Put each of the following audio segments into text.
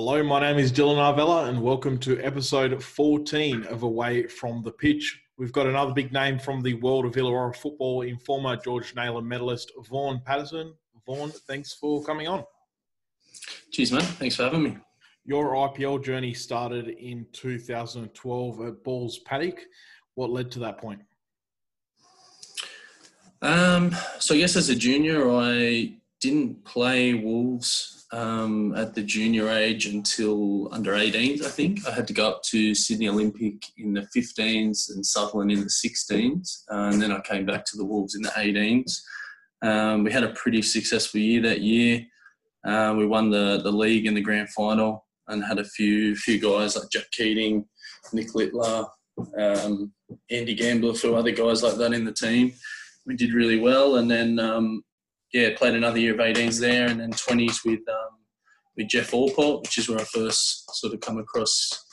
Hello, my name is Dylan Arvella, and welcome to episode 14 of Away from the Pitch. We've got another big name from the world of Illawarra football in former George Naylor medalist Vaughan Patterson. Vaughan, thanks for coming on. Cheers, man. Thanks for having me. Your IPL journey started in 2012 at Balls Paddock. What led to that point? Um, so, yes, as a junior, I didn't play Wolves um, at the junior age until under 18s, I think. I had to go up to Sydney Olympic in the 15s and Sutherland in the 16s. Uh, and then I came back to the Wolves in the 18s. Um, we had a pretty successful year that year. Uh, we won the, the league in the grand final and had a few few guys like Jack Keating, Nick Littler, um, Andy Gambler, a few other guys like that in the team. We did really well, and then um, yeah, played another year of 18s there, and then 20s with um, with Jeff Allport, which is where I first sort of come across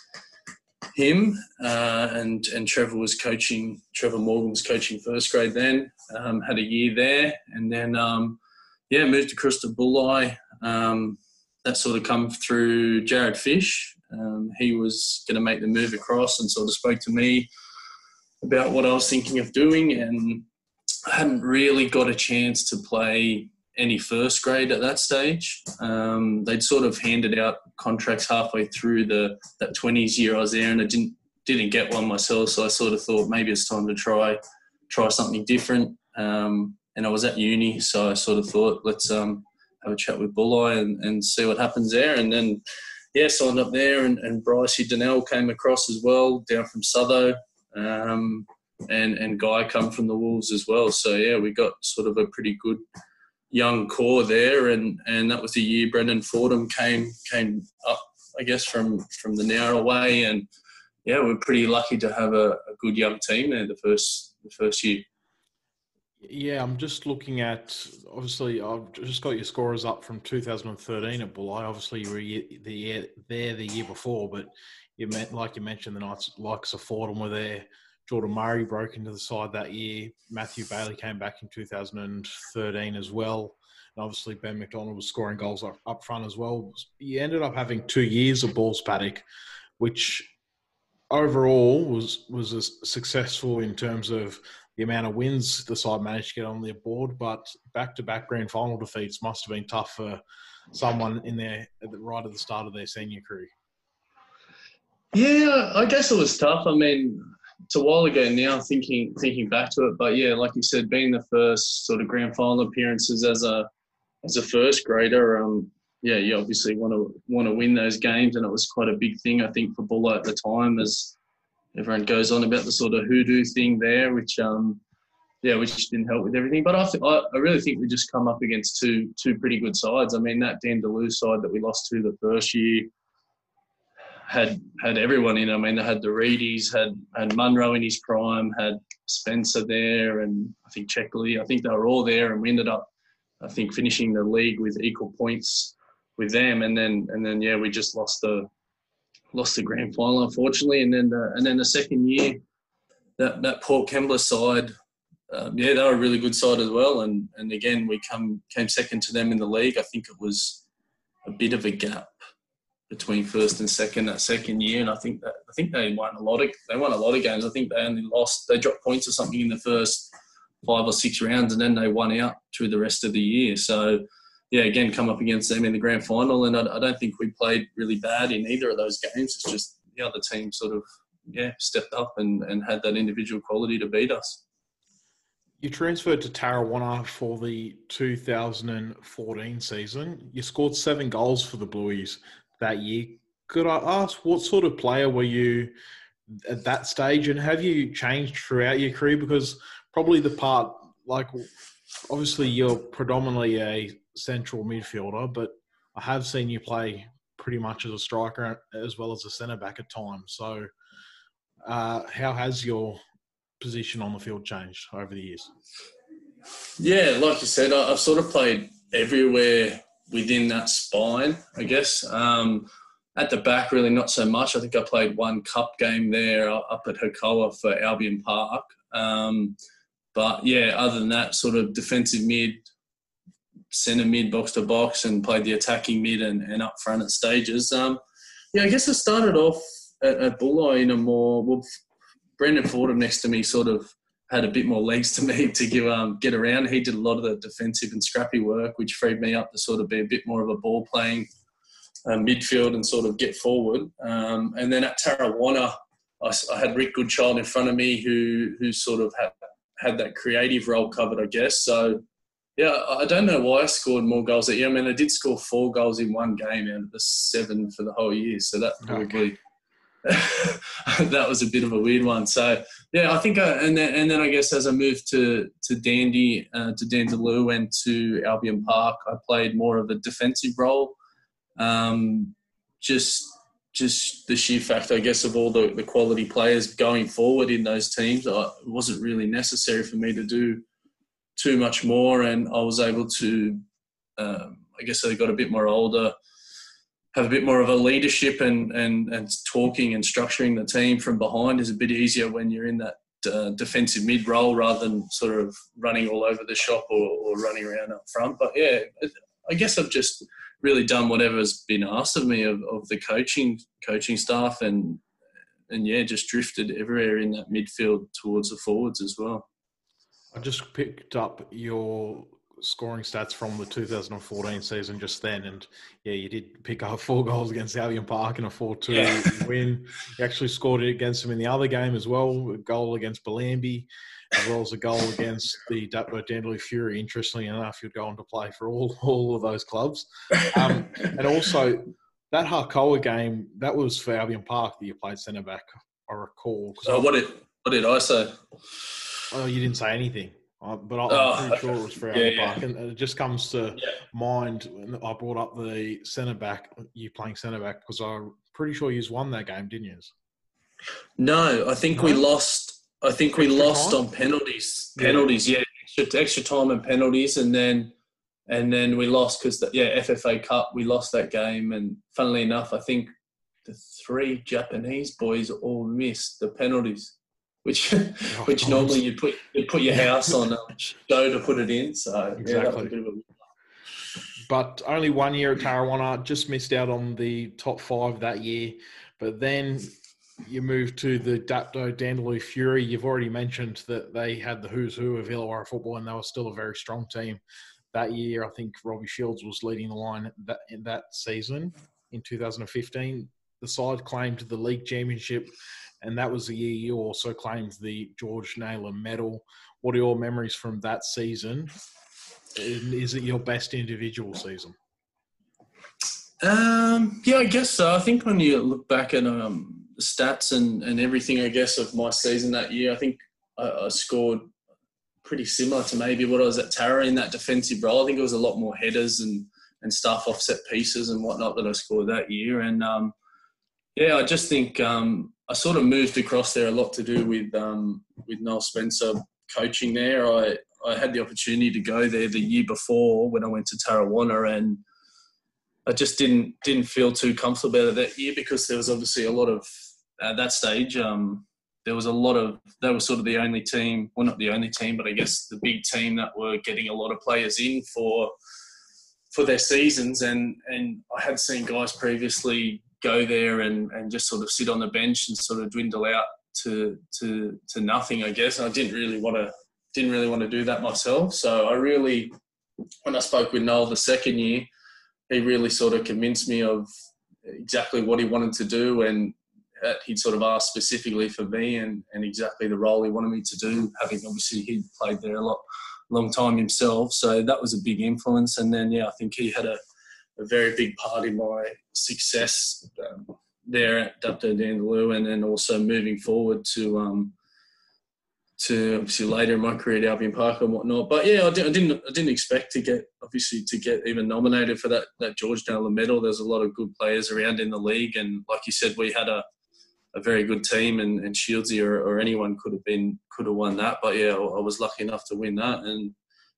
him. Uh, and and Trevor was coaching. Trevor Morgan was coaching first grade then. Um, had a year there, and then um, yeah, moved across to Bulli. Um, that sort of come through Jared Fish. Um, he was going to make the move across, and sort of spoke to me about what I was thinking of doing, and I hadn't really got a chance to play any first grade at that stage. Um, they'd sort of handed out contracts halfway through the that 20s year I was there, and I didn't didn't get one myself. So I sort of thought maybe it's time to try try something different. Um, and I was at uni, so I sort of thought let's um, have a chat with Bulli and, and see what happens there. And then yeah, signed up there, and, and Brycey Donnell came across as well down from Southo. Um, and and Guy come from the Wolves as well. So yeah, we got sort of a pretty good young core there, and and that was the year Brendan Fordham came came up, I guess from from the Nowra way, and yeah, we're pretty lucky to have a, a good young team there the first the first year. Yeah, I'm just looking at. Obviously, I've just got your scorers up from 2013 at Bulli. Obviously, you were the year, there the year before, but you meant like you mentioned the Knights likes of Fordham were there. Jordan Murray broke into the side that year. Matthew Bailey came back in 2013 as well. And obviously, Ben McDonald was scoring goals up, up front as well. He ended up having two years of balls paddock, which overall was was successful in terms of the amount of wins the side managed to get on their board. But back to back grand final defeats must have been tough for someone in there right at the start of their senior career. Yeah, I guess it was tough. I mean, it's a while ago now thinking thinking back to it but yeah like you said being the first sort of grand final appearances as a as a first grader um yeah you obviously want to want to win those games and it was quite a big thing i think for Bulli at the time as everyone goes on about the sort of hoodoo thing there which um yeah which didn't help with everything but i th- I, I really think we just come up against two two pretty good sides. I mean that Dandaloo side that we lost to the first year had had everyone in. I mean, they had the Reedies, had had Munro in his prime, had Spencer there, and I think Checkley. I think they were all there, and we ended up, I think, finishing the league with equal points with them. And then and then yeah, we just lost the lost the grand final unfortunately. And then the, and then the second year, that that Port Kembla side. Um, yeah, they were a really good side as well, and and again we come came second to them in the league. I think it was a bit of a gap between first and second that second year, and I think that I think they won a lot of they won a lot of games. I think they only lost they dropped points or something in the first five or six rounds, and then they won out through the rest of the year. So yeah, again, come up against them in the grand final, and I, I don't think we played really bad in either of those games. It's just the other team sort of yeah stepped up and, and had that individual quality to beat us. You transferred to Tarrawanna for the 2014 season. You scored seven goals for the Blueys that year. Could I ask what sort of player were you at that stage, and have you changed throughout your career? Because probably the part, like, obviously you're predominantly a central midfielder, but I have seen you play pretty much as a striker as well as a centre back at times. So, uh, how has your position on the field changed over the years? Yeah, like you said, I've sort of played everywhere within that spine, I guess. Um, at the back, really not so much. I think I played one cup game there up at Hakoah for Albion Park. Um, but yeah, other than that, sort of defensive mid, centre mid, box to box, and played the attacking mid and, and up front at stages. Um, yeah, I guess I started off at, at Bulli in a more well. Brendan Fordham next to me sort of had a bit more legs to me to give um, get around. He did a lot of the defensive and scrappy work, which freed me up to sort of be a bit more of a ball playing uh, midfield and sort of get forward. Um, and then at Tarrawanna, I, I, had Rick Goodchild in front of me who who sort of had had that creative role covered, I guess. So yeah, I don't know why I scored more goals that year. I mean, I did score four goals in one game out of the seven for the whole year, so that probably. Okay. that was a bit of a weird one. So yeah, I think, I, uh, and then and then I guess as I moved to to Dandy uh, to Dandaloo and to Albion Park, I played more of a defensive role. Um, just just the sheer fact, I guess, of all the, the quality players going forward in those teams, I, it wasn't really necessary for me to do too much more, and I was able to. Um, I guess I got a bit more older have a bit more of a leadership and, and, and talking and structuring the team from behind is a bit easier when you're in that uh, defensive mid role rather than sort of running all over the shop or, or running around up front. But yeah, I guess I've just really done whatever's been asked of me of, of the coaching coaching staff and and yeah, just drifted everywhere in that midfield towards the forwards as well. I just picked up your scoring stats from the 2014 season just then, and yeah, you did pick up four goals against Albion Park in a 4-2 yeah. win. You actually scored it against them in the other game as well, a goal against Bellambi, as well as a goal against the Dandaloo Fury. Interestingly enough, you'd go on to play for all all of those clubs, um, and also that Hakoah game that was for Albion Park that you played centre back. I recall. So what did what did I say? Oh, you didn't say anything. Uh, but I, oh, pretty sure it was for yeah, Park, and it just comes to yeah. mind when I brought up the centre back, you playing centre back, because I'm pretty sure you won that game, didn't you? No, I think no? we lost. I think we lost time? on penalties. Penalties, yeah, yeah extra, extra, time and penalties, and then and then we lost because yeah, FFA Cup, we lost that game, and funnily enough, I think the three Japanese boys all missed the penalties which oh, which normally you put you put your house on a show to put it in. So exactly. Yeah, a... but only one year at Tarrawanna, just missed out on the top five that year. But then you moved to the Dapto Dandaloo Fury. You've already mentioned that they had the who's who of Illawarra football, and they were still a very strong team that year. I think Robbie Shields was leading the line that in that season in 2015. The side claimed the league championship and that was the year you also claimed the George Naylor medal. What are your memories from that season? Is it your best individual season? Um, yeah, I guess so. I think when you look back at um, stats and, and everything, I guess, of my season that year, I think I, I scored pretty similar to maybe what I was at Tara in that defensive role. I think it was a lot more headers and, and stuff, offset pieces and whatnot that I scored that year. And um, yeah, I just think um, I sort of moved across there a lot to do with um, with Noel Spencer coaching there. I I had the opportunity to go there the year before when I went to Tarrawanna, and I just didn't didn't feel too comfortable about it that year because there was obviously a lot of at that stage. Um, there was a lot of they were sort of the only team, well not the only team, but I guess the big team that were getting a lot of players in for for their seasons, and and I had seen guys previously go there and, and just sort of sit on the bench and sort of dwindle out to to to nothing, I guess. And I didn't really want to didn't really want to do that myself. So I really, when I spoke with Noel the second year, he really sort of convinced me of exactly what he wanted to do and uh, he'd sort of asked specifically for me and, and exactly the role he wanted me to do, having obviously he'd played there a lot long time himself. So that was a big influence. And then yeah, I think he had a a very big part in my success um, there at Dapto Dandaloo, and then also moving forward to um, to obviously later in my career at Albion Park and whatnot. But yeah, I, did, I didn't I didn't expect to get obviously to get even nominated for that that George Naylor medal. There's a lot of good players around in the league, and like you said, we had a a very good team, and, and Shieldsy or, or anyone could have been could have won that. But yeah, I was lucky enough to win that, and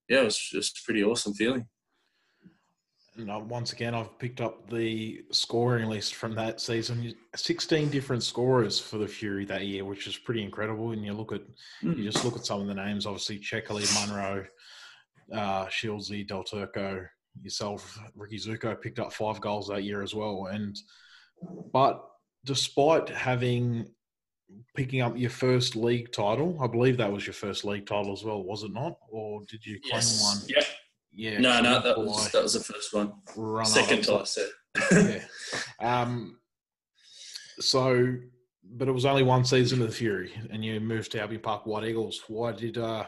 yeah, it was just a pretty awesome feeling. And uh, once again, I've picked up the scoring list from that season. 16 different scorers for the Fury that year, which is pretty incredible. And you look at, mm. you just look at some of the names, obviously Checkerley, Munro, uh, Shieldsy, Del Turco, yourself, Ricky Zuko picked up five goals that year as well. And but despite having picking up your first league title, I believe that was your first league title as well, was it not? Or did you claim Yes. one? Yeah. Yeah. No, no, that was that was the first one. run Second. I said. yeah. Um, so, but it was only one season of the Fury, and you moved to Albion Park White Eagles. Why did uh,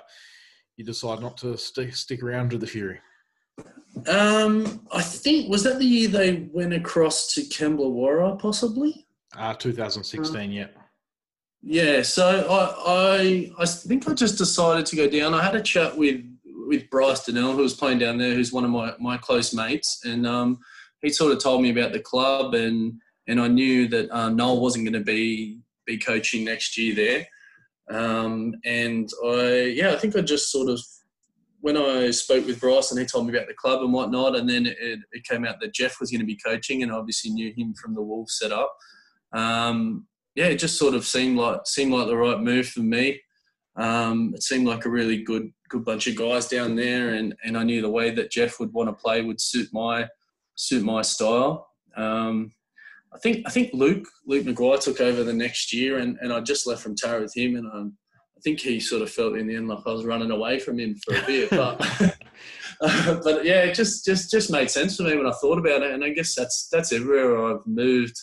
you decide not to stick stick around with the Fury? Um, I think was that the year they went across to Kembla possibly. Uh, 2016, yeah. Yeah, so I, I I think I just decided to go down. I had a chat with with Bryce Donnell, who was playing down there, who's one of my, my close mates, and um, he sort of told me about the club, and and I knew that uh, Noel wasn't going to be be coaching next year there, um, and I yeah I think I just sort of when I spoke with Bryce and he told me about the club and whatnot, and then it, it came out that Jeff was going to be coaching, and I obviously knew him from the Wolves setup. Um, yeah, it just sort of seemed like seemed like the right move for me. Um, it seemed like a really good good bunch of guys down there, and, and I knew the way that Jeff would want to play would suit my suit my style. Um, I think I think Luke Luke McGuire took over the next year, and, and I just left from Tara with him, and um, I think he sort of felt in the end like I was running away from him for a bit, but. but yeah, it just just just made sense for me when I thought about it, and I guess that's that's everywhere I've moved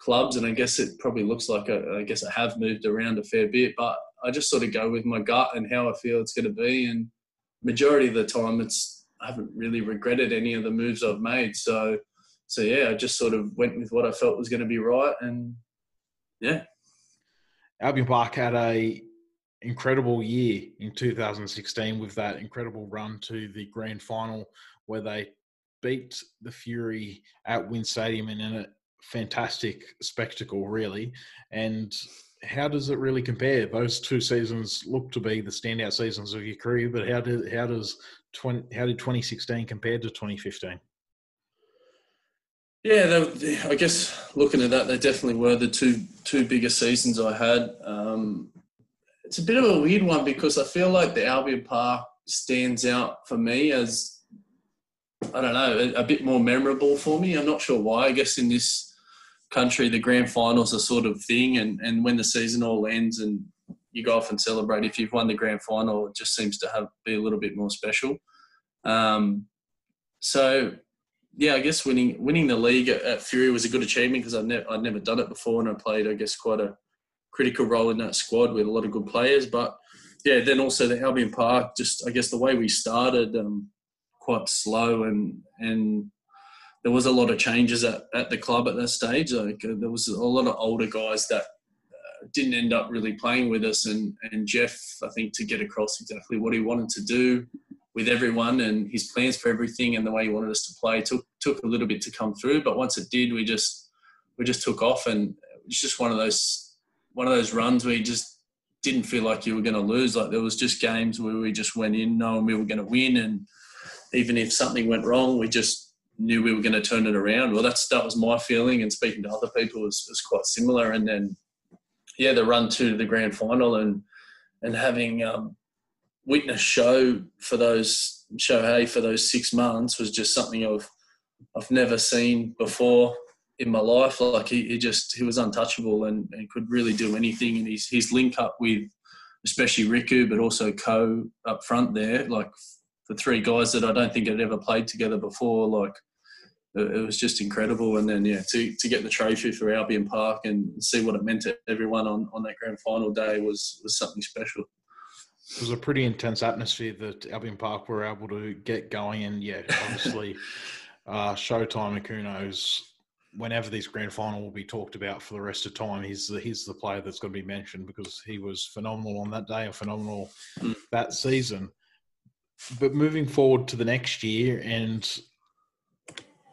clubs, and I guess it probably looks like I, I guess I have moved around a fair bit, but I just sort of go with my gut and how I feel it's going to be, and majority of the time, it's I haven't really regretted any of the moves I've made. So, so yeah, I just sort of went with what I felt was going to be right, and yeah, Albion Park had a incredible year in 2016 with that incredible run to the grand final where they beat the Fury at WIN Stadium in a fantastic spectacle, really. And how does it really compare? Those two seasons look to be the standout seasons of your career, but how did how does 20, how did 2016 compare to 2015? Yeah, they, I guess looking at that, they definitely were the two two biggest seasons I had. Um, it's a bit of a weird one because I feel like the Albion Park stands out for me as I don't know a, a bit more memorable for me. I'm not sure why. I guess in this country, the grand finals are sort of thing, and and when the season all ends and you go off and celebrate if you've won the grand final, it just seems to have be a little bit more special. Um, so yeah, I guess winning winning the league at, at Fury was a good achievement because I'd, ne- I'd never done it before, and I played, I guess, quite a critical role in that squad with a lot of good players. But yeah, then also the Albion Park, just I guess the way we started, um, quite slow, and and there was a lot of changes at, at the club at that stage. Like uh, there was a lot of older guys that uh, didn't end up really playing with us, and and Jeff, I think, to get across exactly what he wanted to do with everyone and his plans for everything and the way he wanted us to play took took a little bit to come through. But once it did, we just we just took off, and it was just one of those one of those runs where you just didn't feel like you were going to lose. Like there was just games where we just went in knowing we were going to win, and even if something went wrong, we just knew we were going to turn it around. Well, that's that was my feeling, and speaking to other people was, was quite similar. And then, yeah, the run to the grand final and and having um, witness show for those Shohei for those six months was just something I've I've never seen before in my life. Like he, he just he was untouchable and, and could really do anything. And his his link up with especially Riku, but also Ko up front there, like the three guys that I don't think had ever played together before, like it, was just incredible. And then yeah, to to get the trophy for Albion Park and see what it meant to everyone on, on that grand final day was was something special. It was a pretty intense atmosphere that Albion Park were able to get going, and yeah, obviously, uh, Showtime and Kunos. Whenever this grand final will be talked about for the rest of time, he's the, he's the player that's going to be mentioned because he was phenomenal on that day and phenomenal Mm. that season. But moving forward to the next year, and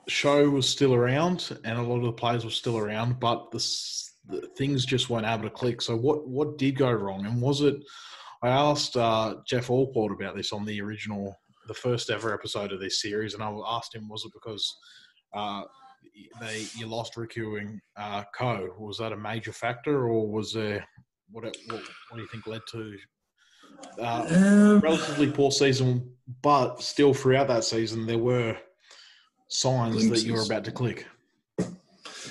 Show was still around, and a lot of the players were still around, but the, the things just weren't able to click. So, what what did go wrong, and was it? I asked uh, Jeff Allport about this on the original, the first ever episode of this series, and I asked him, was it because uh, they you lost Riku uh, Ko? Was that a major factor, or was there what, what? What do you think led to Uh, um, relatively poor season, but still throughout that season there were signs that you were about to click.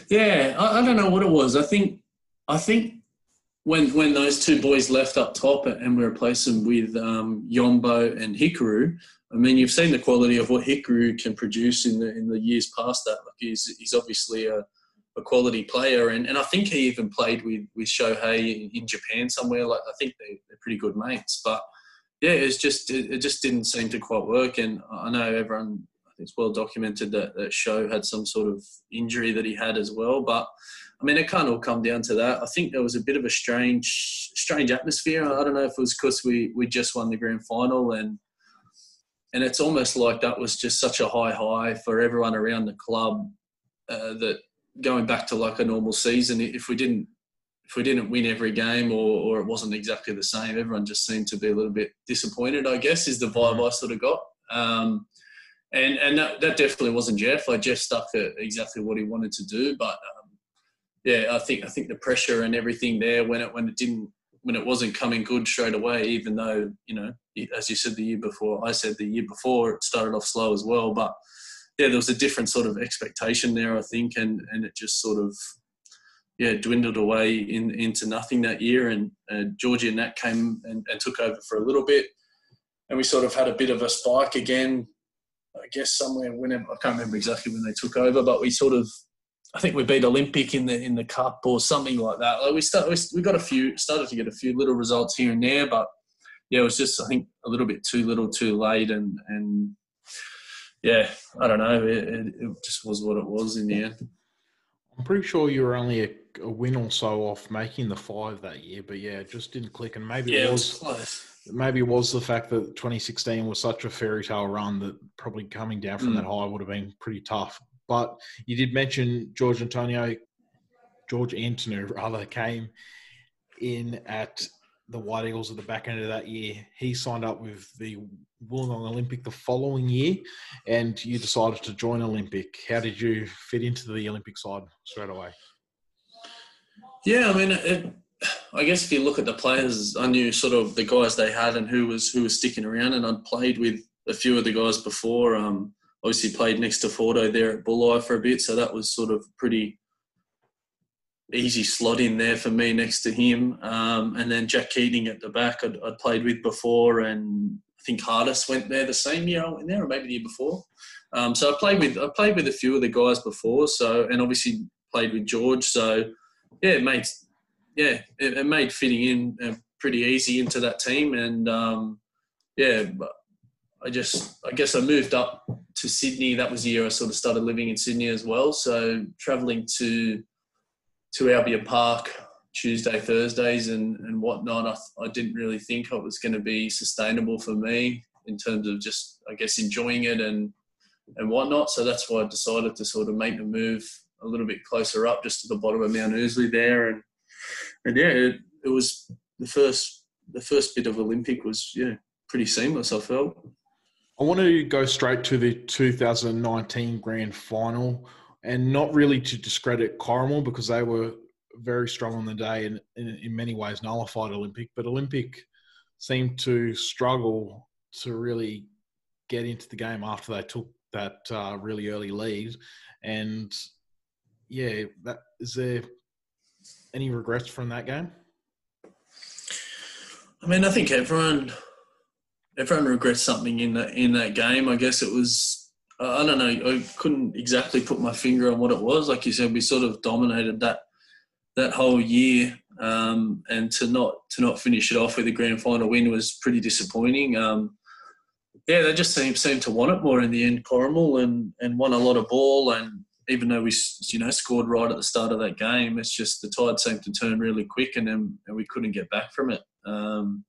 Yeah, I, I, don't know what it was. I think I think when when those two boys left up top and we replaced them with um, Yombo and Hikaru, I mean, you've seen the quality of what Hikaru can produce in the in the years past that. Like he's he's obviously a, a quality player, and, and I think he even played with with Shohei in, Japan somewhere. Like I think they, they're pretty good mates, but yeah, it's just it, just didn't seem to quite work. And I know everyone, it's well documented that that Show had some sort of injury that he had as well, but I mean, it can't all come down to that. I think there was a bit of a strange, strange atmosphere. I don't know if it was because we we just won the grand final, and and it's almost like that was just such a high high for everyone around the club uh, that going back to like a normal season, if we didn't if we didn't win every game or, or it wasn't exactly the same, everyone just seemed to be a little bit disappointed. I guess is the vibe mm. I sort of got. Um, and and that, that definitely wasn't Jeff. Like Jeff stuck at exactly what he wanted to do, but um, yeah, I think I think the pressure and everything there when it when it didn't when it wasn't coming good straight away, even though you know as you said the year before, I said the year before it started off slow as well, but yeah, there was a different sort of expectation there, I think, and and it just sort of yeah dwindled away in, into nothing that year, and uh, Georgie and Nat came and, and took over for a little bit, and we sort of had a bit of a spike again. I guess somewhere whenever I can't remember exactly when they took over, but we sort of I think we beat Olympic in the in the cup or something like that. Like we start, we, we got a few started to get a few little results here and there, but yeah, it was just I think a little bit too little, too late, and and yeah, I don't know. It, it, it just was what it was in the end. I'm pretty sure you were only a, a, win or so off making the five that year, but yeah, it just didn't click. And maybe yeah, it was, was maybe it was the fact that 2016 was such a fairy tale run that probably coming down from mm. that high would have been pretty tough. But you did mention George Antonio, George Antonio rather came in at the White Eagles at the back end of that year. He signed up with the Wollongong Olympic the following year, and you decided to join Olympic. How did you fit into the Olympic side straight away? Yeah, I mean, it, I guess if you look at the players, I knew sort of the guys they had and who was who was sticking around, and I'd played with a few of the guys before. Um, obviously played next to Fordo there at Bulli for a bit, so that was sort of pretty easy slot in there for me next to him. Um, and then Jack Keating at the back, I'd, I'd, played with before, and I think Hardis went there the same year I went there, or maybe the year before. Um, so I played with I played with a few of the guys before, so and obviously played with George. So yeah, it made yeah it, it made fitting in uh, pretty easy into that team, and um, yeah, I just I guess I moved up to Sydney. That was the year I sort of started living in Sydney as well. So traveling to to Albion Park Tuesday, Thursdays, and and whatnot. I, I didn't really think it was going to be sustainable for me in terms of just I guess enjoying it and and whatnot. So that's why I decided to sort of make the move a little bit closer up, just to the bottom of Mount Ousley there, and and yeah, it, it was the first the first bit of Olympic was yeah pretty seamless. I felt. I want to go straight to the 2019 grand final and not really to discredit Corrimal because they were very strong on the day and in many ways nullified Olympic, but Olympic seemed to struggle to really get into the game after they took that uh, really early lead. And yeah, that is there any regrets from that game? I mean, I think everyone everyone regrets something in that in that game. I guess it was I don't know. I couldn't exactly put my finger on what it was. Like you said, we sort of dominated that that whole year, um, and to not to not finish it off with a grand final win was pretty disappointing. Um, yeah, they just seemed seemed to want it more in the end, Corrimal, and and won a lot of ball. And even though we you know scored right at the start of that game, it's just the tide seemed to turn really quick, and then and we couldn't get back from it. Um,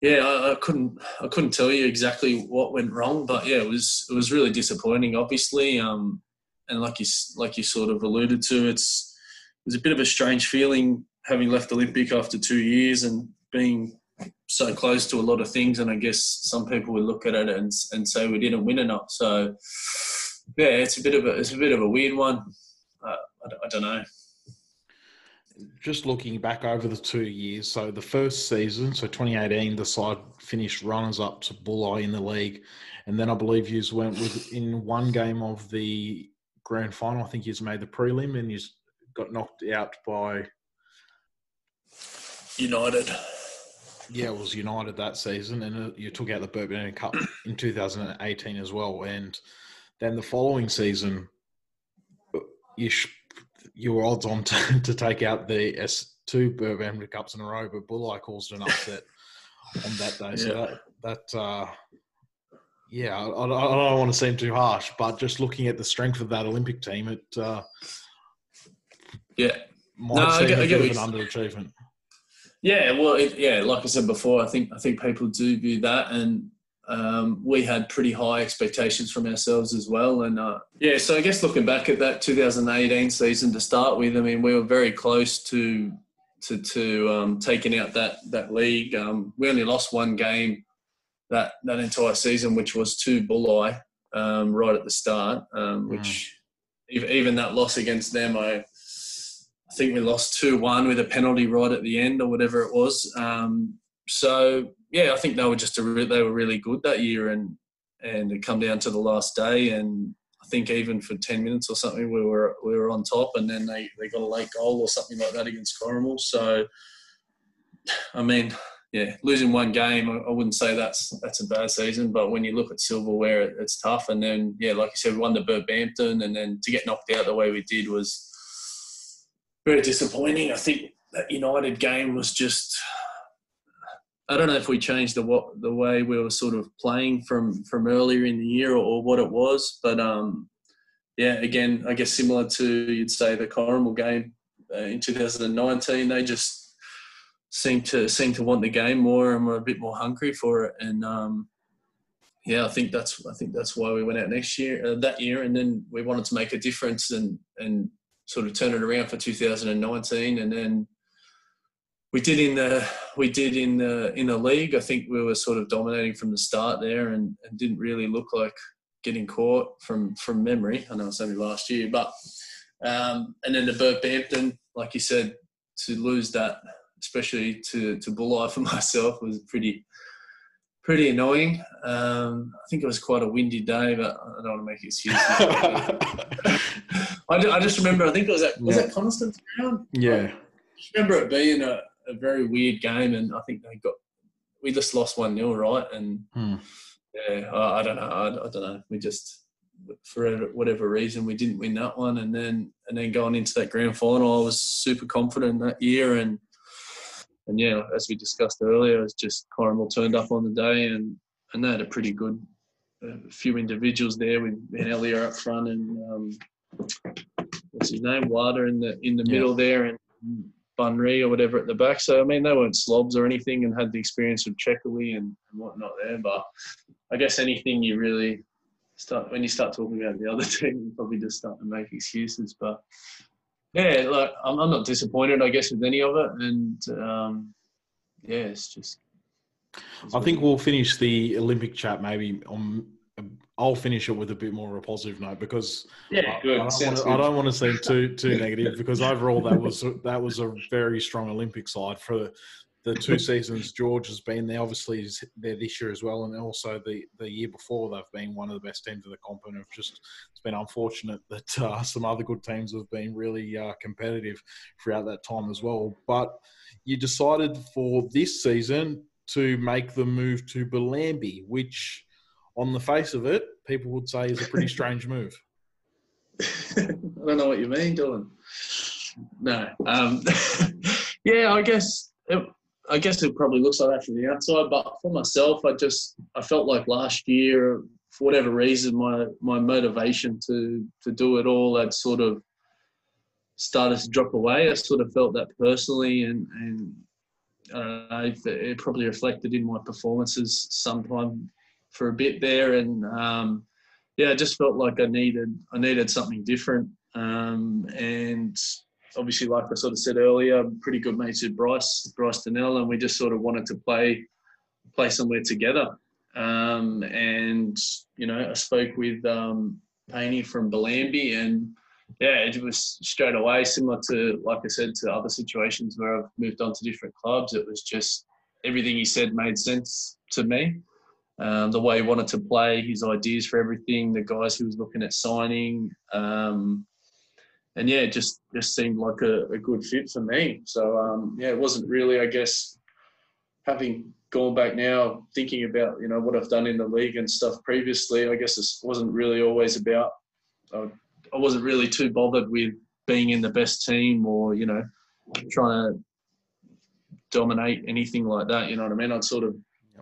yeah, I, I, couldn't I couldn't tell you exactly what went wrong, but yeah, it was it was really disappointing, obviously. Um, and like you like you sort of alluded to, it's it was a bit of a strange feeling having left Olympic after two years and being so close to a lot of things. And I guess some people would look at it and and say we didn't win enough. So yeah, it's a bit of a it's a bit of a weird one. Uh, I, I don't know. Just looking back over the two years, so the first season, so 2018, the side finished runners up to Bulli in the league, and then I believe you went with in one game of the grand final. I think you made the prelim and you got knocked out by United. Yeah, it was United that season, and uh, you took out the Bourbon Cup in 2018 as well. And then the following season, you sh- you were odds on to, to take out the S2 Bourbon Cups in a row, but Bulli caused an upset on that day. So yeah. that that uh, yeah, I, I, don't want to seem too harsh, but just looking at the strength of that Olympic team, it uh, yeah might no, seem I get, a bit of an underachievement. Yeah, well, it, yeah, like I said before, I think I think people do view that, and um, we had pretty high expectations from ourselves as well. And uh, yeah, so I guess looking back at that 2018 season to start with, I mean, we were very close to to, to um, taking out that that league. Um, we only lost one game that that entire season, which was to Bulli um, right at the start. Um, which mm. even that loss against them, I I think we lost two one with a penalty right at the end or whatever it was. Um, so yeah, I think they were just re- they were really good that year, and and it come down to the last day, and I think even for ten minutes or something, we were we were on top, and then they, they got a late goal or something like that against Corrimal. So, I mean, yeah, losing one game, I, wouldn't say that's that's a bad season, but when you look at silverware, it, it's tough. And then yeah, like you said, we won the Burbampton, and then to get knocked out the way we did was very disappointing. I think that United game was just. I don't know if we changed the what the way we were sort of playing from from earlier in the year or, or what it was, but um, yeah, again, I guess similar to you'd say the Corrimal game uh, in 2019, they just seem to seem to want the game more and were a bit more hungry for it, and um, yeah, I think that's I think that's why we went out next year uh, that year, and then we wanted to make a difference and and sort of turn it around for 2019, and then we did in the we did in the in the league. I think we were sort of dominating from the start there, and, and didn't really look like getting caught from from memory. I know it's only last year, but um, and then the Burbampton, like you said, to lose that, especially to to Bulli for myself, was pretty pretty annoying. Um, I think it was quite a windy day, but I don't want to make excuses. I, I just remember, I think it was at, was yeah. that Coniston Town? Yeah. I remember it being a, a, very weird game, and I think they got, we just lost 1 0, right? And hmm. yeah, I, I, don't know. I, I, don't know. We just, for whatever reason, we didn't win that one. And then, and then going into that grand final, I was super confident that year. And, and yeah, as we discussed earlier, it's just Corrimal turned up on the day and, and they had a pretty good a few individuals there with Ben Elliott up front and um, what's his name, Wada in the in the yeah. middle there, and Bunry or whatever at the back. So I mean, they weren't slobs or anything, and had the experience of Checkerley and, and whatnot there. But I guess anything you really start when you start talking about the other team, you probably just start to make excuses. But yeah, like I'm, I'm not disappointed, I guess, with any of it, and um, yeah, it's just. I think we'll finish the Olympic chat maybe on I'll finish it with a bit more of a positive note because yeah, good. I, I, don't, to, I don't want to seem too too negative because overall that was that was a very strong Olympic side for the two seasons George has been there. Obviously, he's there this year as well, and also the the year before they've been one of the best teams of the comp. And just it's been unfortunate that uh, some other good teams have been really uh, competitive throughout that time as well. But you decided for this season to make the move to Bellambi, which on the face of it, people would say is a pretty strange move. I don't know what you mean, Dylan. No. Um, yeah, I guess it, I guess it probably looks like that from the outside, but for myself, I just I felt like last year, for whatever reason, my my motivation to to do it all had sort of started to drop away. I sort of felt that personally, and and I don't know, it probably reflected in my performances sometime for a bit there, and um, yeah, I just felt like I needed I needed something different. Um, and obviously, like I sort of said earlier, I'm pretty good mates with Bryce Bryce Donnell, and we just sort of wanted to play play somewhere together. Um, and you know, I spoke with um, from Bellambi, and yeah, it was straight away similar to, like I said, to other situations where I've moved on to different clubs. It was just everything he said made sense to me. Um, the way he wanted to play, his ideas for everything, the guys he was looking at signing, um, and yeah, it just just seemed like a, a good fit for me. So um, yeah, it wasn't really, I guess, having gone back now thinking about you know what I've done in the league and stuff previously. I guess it wasn't really always about. Uh, I wasn't really too bothered with being in the best team or you know trying to dominate anything like that. You know what I mean? I'd sort of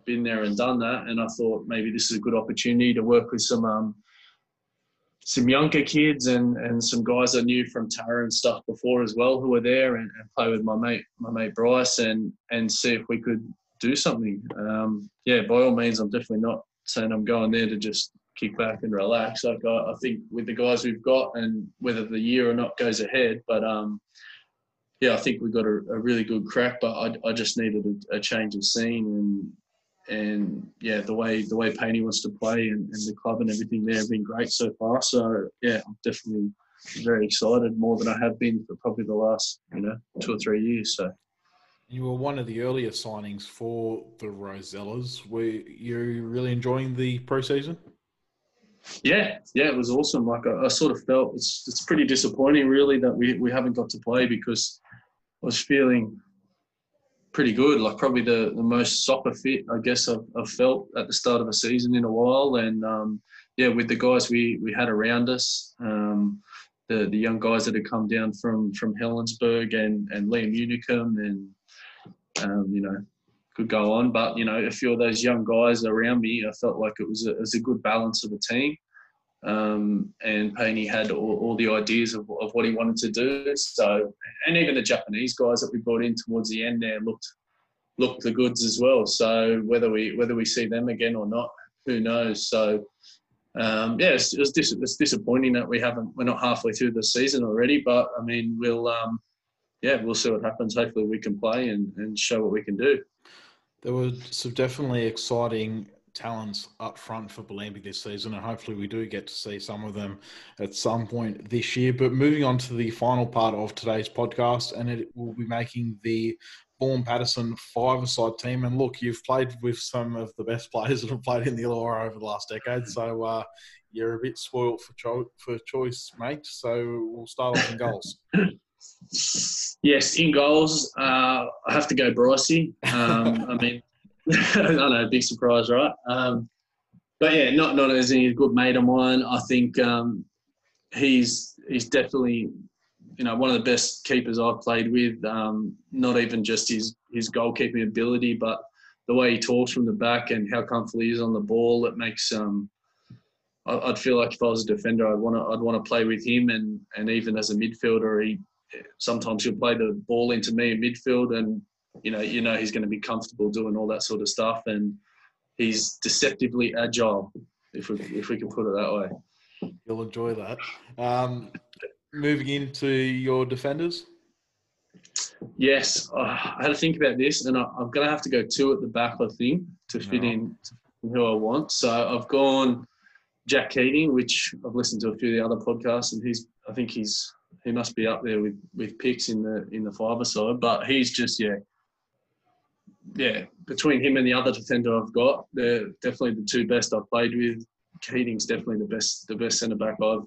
been there and done that, and I thought maybe this is a good opportunity to work with some um, some younger kids and and some guys I knew from Tara and stuff before as well who were there, and, and play with my mate my mate Bryce and and see if we could do something. Um, yeah, by all means, I'm definitely not saying I'm going there to just kick back and relax. Like I, I think with the guys we've got, and whether the year or not goes ahead, but um, yeah, I think we got a, a, really good crack. But I, I just needed a, a, change of scene and and yeah, the way the way Painey wants to play and, and the club and everything there have been great so far. So yeah, I'm definitely very excited more than I have been for probably the last you know two or three years. So. You were one of the earlier signings for the Rosellas. Were you really enjoying the preseason? Yeah, yeah, it was awesome. Like I, I, sort of felt it's it's pretty disappointing, really, that we we haven't got to play because I was feeling pretty good. Like probably the, the most soccer fit I guess I've, I've felt at the start of a season in a while. And um, yeah, with the guys we we had around us, um, the the young guys that had come down from from Helensburgh and and Liam Unicum and um, you know could go on. But you know, a few of those young guys around me, I felt like it was a, it was a good balance of a team. Um, and Painey had all, all, the ideas of, of what he wanted to do. So, and even the Japanese guys that we brought in towards the end there looked looked the goods as well. So whether we whether we see them again or not, who knows? So. Um, yeah, it's, it's, dis- it's, disappointing that we haven't. We're not halfway through the season already, but I mean, we'll um, yeah, we'll see what happens. Hopefully, we can play and, and show what we can do. There were some definitely exciting talents up front for Bellambi this season, and hopefully we do get to see some of them at some point this year. But moving on to the final part of today's podcast, and it will be making the Vaughan Patterson five-a-side team. And look, you've played with some of the best players that have played in the Illawarra over the last decade, so uh, you're a bit spoilt for, cho- for choice, mate. So we'll start off in goals. Yes, in goals, uh, I have to go Brycey. Um, I mean, I know, big surprise, right? Um, but yeah, not not as a good mate of mine. I think um, he's he's definitely you know one of the best keepers I've played with. Um, not even just his his goalkeeping ability, but the way he talks from the back and how comfortable he is on the ball. It makes um, I'd feel like if I was a defender, I'd want to I'd want to play with him, and and even as a midfielder, he sometimes he'll play the ball into me in midfield, and you know, you know he's going to be comfortable doing all that sort of stuff, and he's deceptively agile, if we if we can put it that way. You'll enjoy that. Um, moving into your defenders. Yes, uh, I had to think about this, and I, am going to have to go two at the back, I think, to fit no. in to who I want. So I've gone Jack Keating, which I've listened to a few of the other podcasts, and he's I think he's he must be up there with with picks in the in the fiver side. But he's just yeah, yeah. Between him and the other defender I've got, they're definitely the two best I've played with. Keating's definitely the best the best centre back I've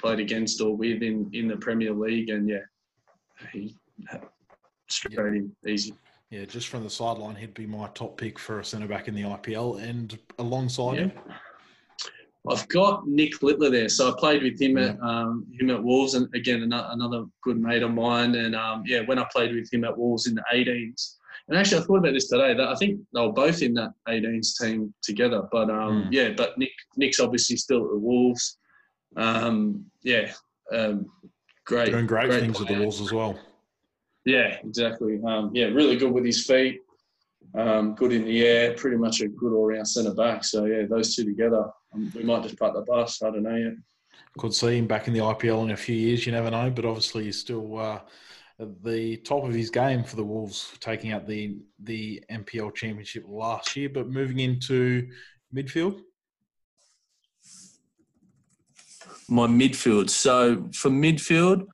played against or with in in the Premier League, and yeah, he straight in easy. Yeah, just from the sideline, he'd be my top pick for a centre back in the IPL, and alongside yeah. him. I've got Nick Littler there, so I played with him at um, him at Wolves, and again another good mate of mine. And um, yeah, when I played with him at Wolves in the 18s, and actually I thought about this today. That I think they were both in that 18s team together. But um, mm. yeah, but Nick Nick's obviously still at the Wolves. Um, yeah, um, great, doing great, great things player. at the Wolves as well. Yeah, exactly. Um, yeah, really good with his feet. good in the air, pretty much a good all-round centre back. So yeah, those two together we might just part the bus. I don't know yet. Could see him back in the IPL in a few years. You never know, but obviously he's still uh, at the top of his game for the Wolves, taking out the the NPL Championship last year. But moving into midfield. my midfield. So for midfield,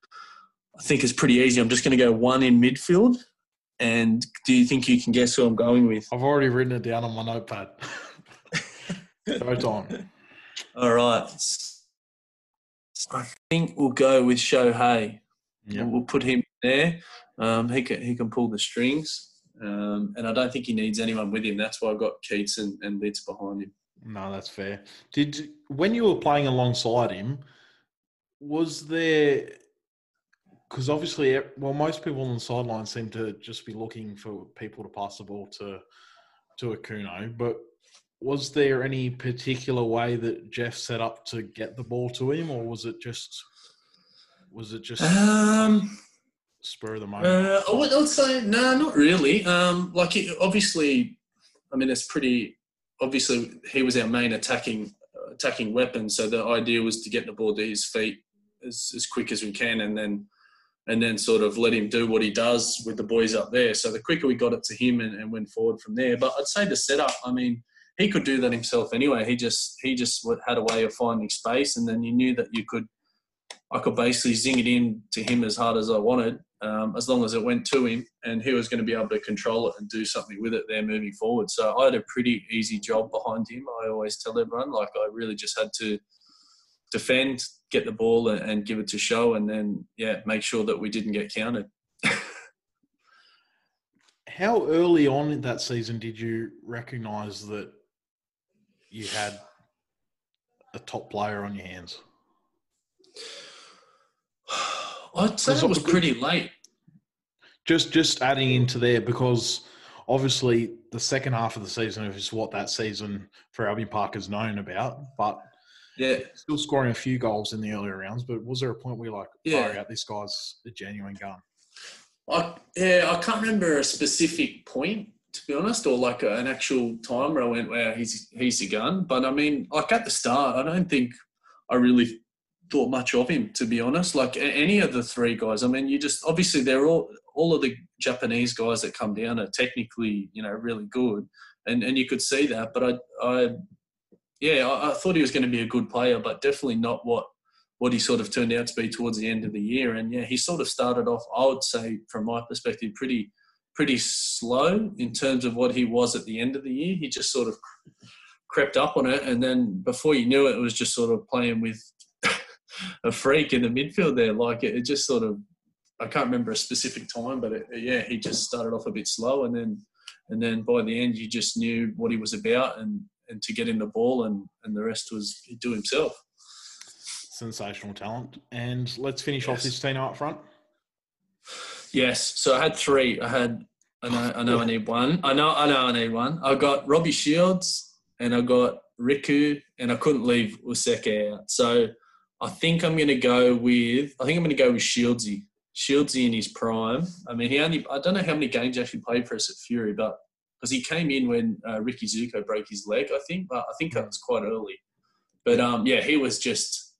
I think it's pretty easy. I'm just going to go one in midfield. And do you think you can guess who I'm going with? I've already written it down on my notepad. no time. All right. I think we'll go with Shohei. Yep. We'll put him there. Um, he can he can pull the strings, um, and I don't think he needs anyone with him. That's why I've got Keats and, and Litz behind him. No, that's fair. Did when you were playing alongside him, was there? Because obviously, well, most people on the sideline seem to just be looking for people to pass the ball to to Akuno. But was there any particular way that Jeff set up to get the ball to him, or was it just was it just Um, spur of the moment? uh, I would, I would say no, not really. Um, like it, obviously, I mean, it's pretty obviously he was our main attacking attacking weapon. So the idea was to get the ball to his feet as, as quick as we can, and then and then sort of let him do what he does with the boys up there. So the quicker we got it to him and, and went forward from there. But I'd say the setup. I mean, he could do that himself anyway. He just he just had a way of finding space, and then you knew that you could. I could basically zing it in to him as hard as I wanted, um, as long as it went to him, and he was going to be able to control it and do something with it there moving forward. So I had a pretty easy job behind him. I always tell everyone, like I really just had to defend, get the ball, and, give it to show, and then yeah, make sure that we didn't get counted. How early on in that season did you recognise that you had a top player on your hands? I'd say it was pretty late. Just just adding into there because obviously the second half of the season is what that season for Albion Park is known about, but Yeah, still scoring a few goals in the earlier rounds. But was there a point where you're like, Yeah. out, this guy's a genuine gun? I, yeah, I can't remember a specific point to be honest, or like an actual time where I went, "Wow, he's he's the gun." But I mean, like at the start, I don't think I really thought much of him to be honest. Like any of the three guys, I mean, you just obviously they're all all of the Japanese guys that come down are technically, you know, really good, and and you could see that. But I, I yeah, I, I thought he was going to be a good player, but definitely not what what he sort of turned out to be towards the end of the year. And yeah, he sort of started off, I would say, from my perspective, pretty pretty slow in terms of what he was at the end of the year. He just sort of crept up on it, and then before you knew it, it was just sort of playing with a freak in the midfield there. Like it, it just sort of, I can't remember a specific time, but it, yeah, he just started off a bit slow, and then and then by the end, you just knew what he was about, and and to get in the ball, and and the rest was he'd do himself. Sensational talent. And let's finish off Yes. this team up front. Yes. So I had three. I had. I know. I know. I need one. I know. I know. I need one. I got Robbie Shields and I got Riku, and I couldn't leave Useka out. So I think I'm going to go with. I think I'm going to go with Shieldsy. Shieldsy in his prime. I mean, he only. I don't know how many games he actually played for us at Fury, but because he came in when uh, Ricky Zuko broke his leg, I think. But I think that was quite early. But um, yeah, he was just.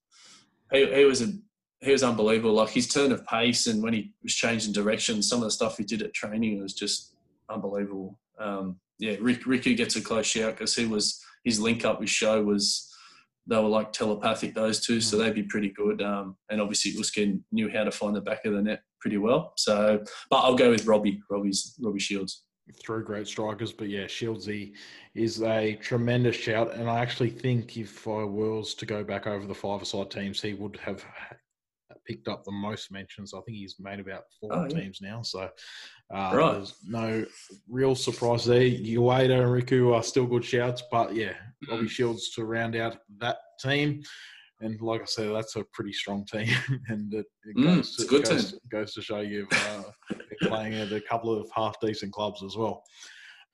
He, he was a he was unbelievable. Like his turn of pace and when he was changing direction, some of the stuff he did at training was just unbelievable. Um, yeah, Rick, Ricky gets a close shout because he was his link up with Show was they were like telepathic those two, so they'd be pretty good. Um, and obviously Uskin knew how to find the back of the net pretty well. So, but I'll go with Robbie. Robbie's Robbie Shields. Three great strikers, but yeah, Shieldsy is a tremendous shout. And I actually think if I was to go back over the five-a-side teams, he would have picked up the most mentions. I think he's made about four Oh, yeah. teams now. So uh, Right. there's no real surprise there. Ueda and Riku are still good shouts, but yeah, Robbie Shields to round out that team. And like I said, that's a pretty strong team, and it, it Mm, goes, to, good goes, goes to show you uh, playing at a couple of half decent clubs as well.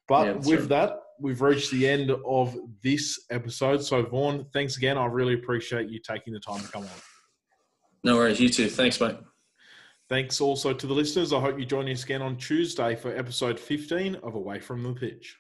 But Yeah, with right. that, we've reached the end of this episode. So Vaughn, thanks again. I really appreciate you taking the time to come on. No worries. You too. Thanks, mate. Thanks also to the listeners. I hope you join us again on Tuesday for episode 15 of Away from the Pitch.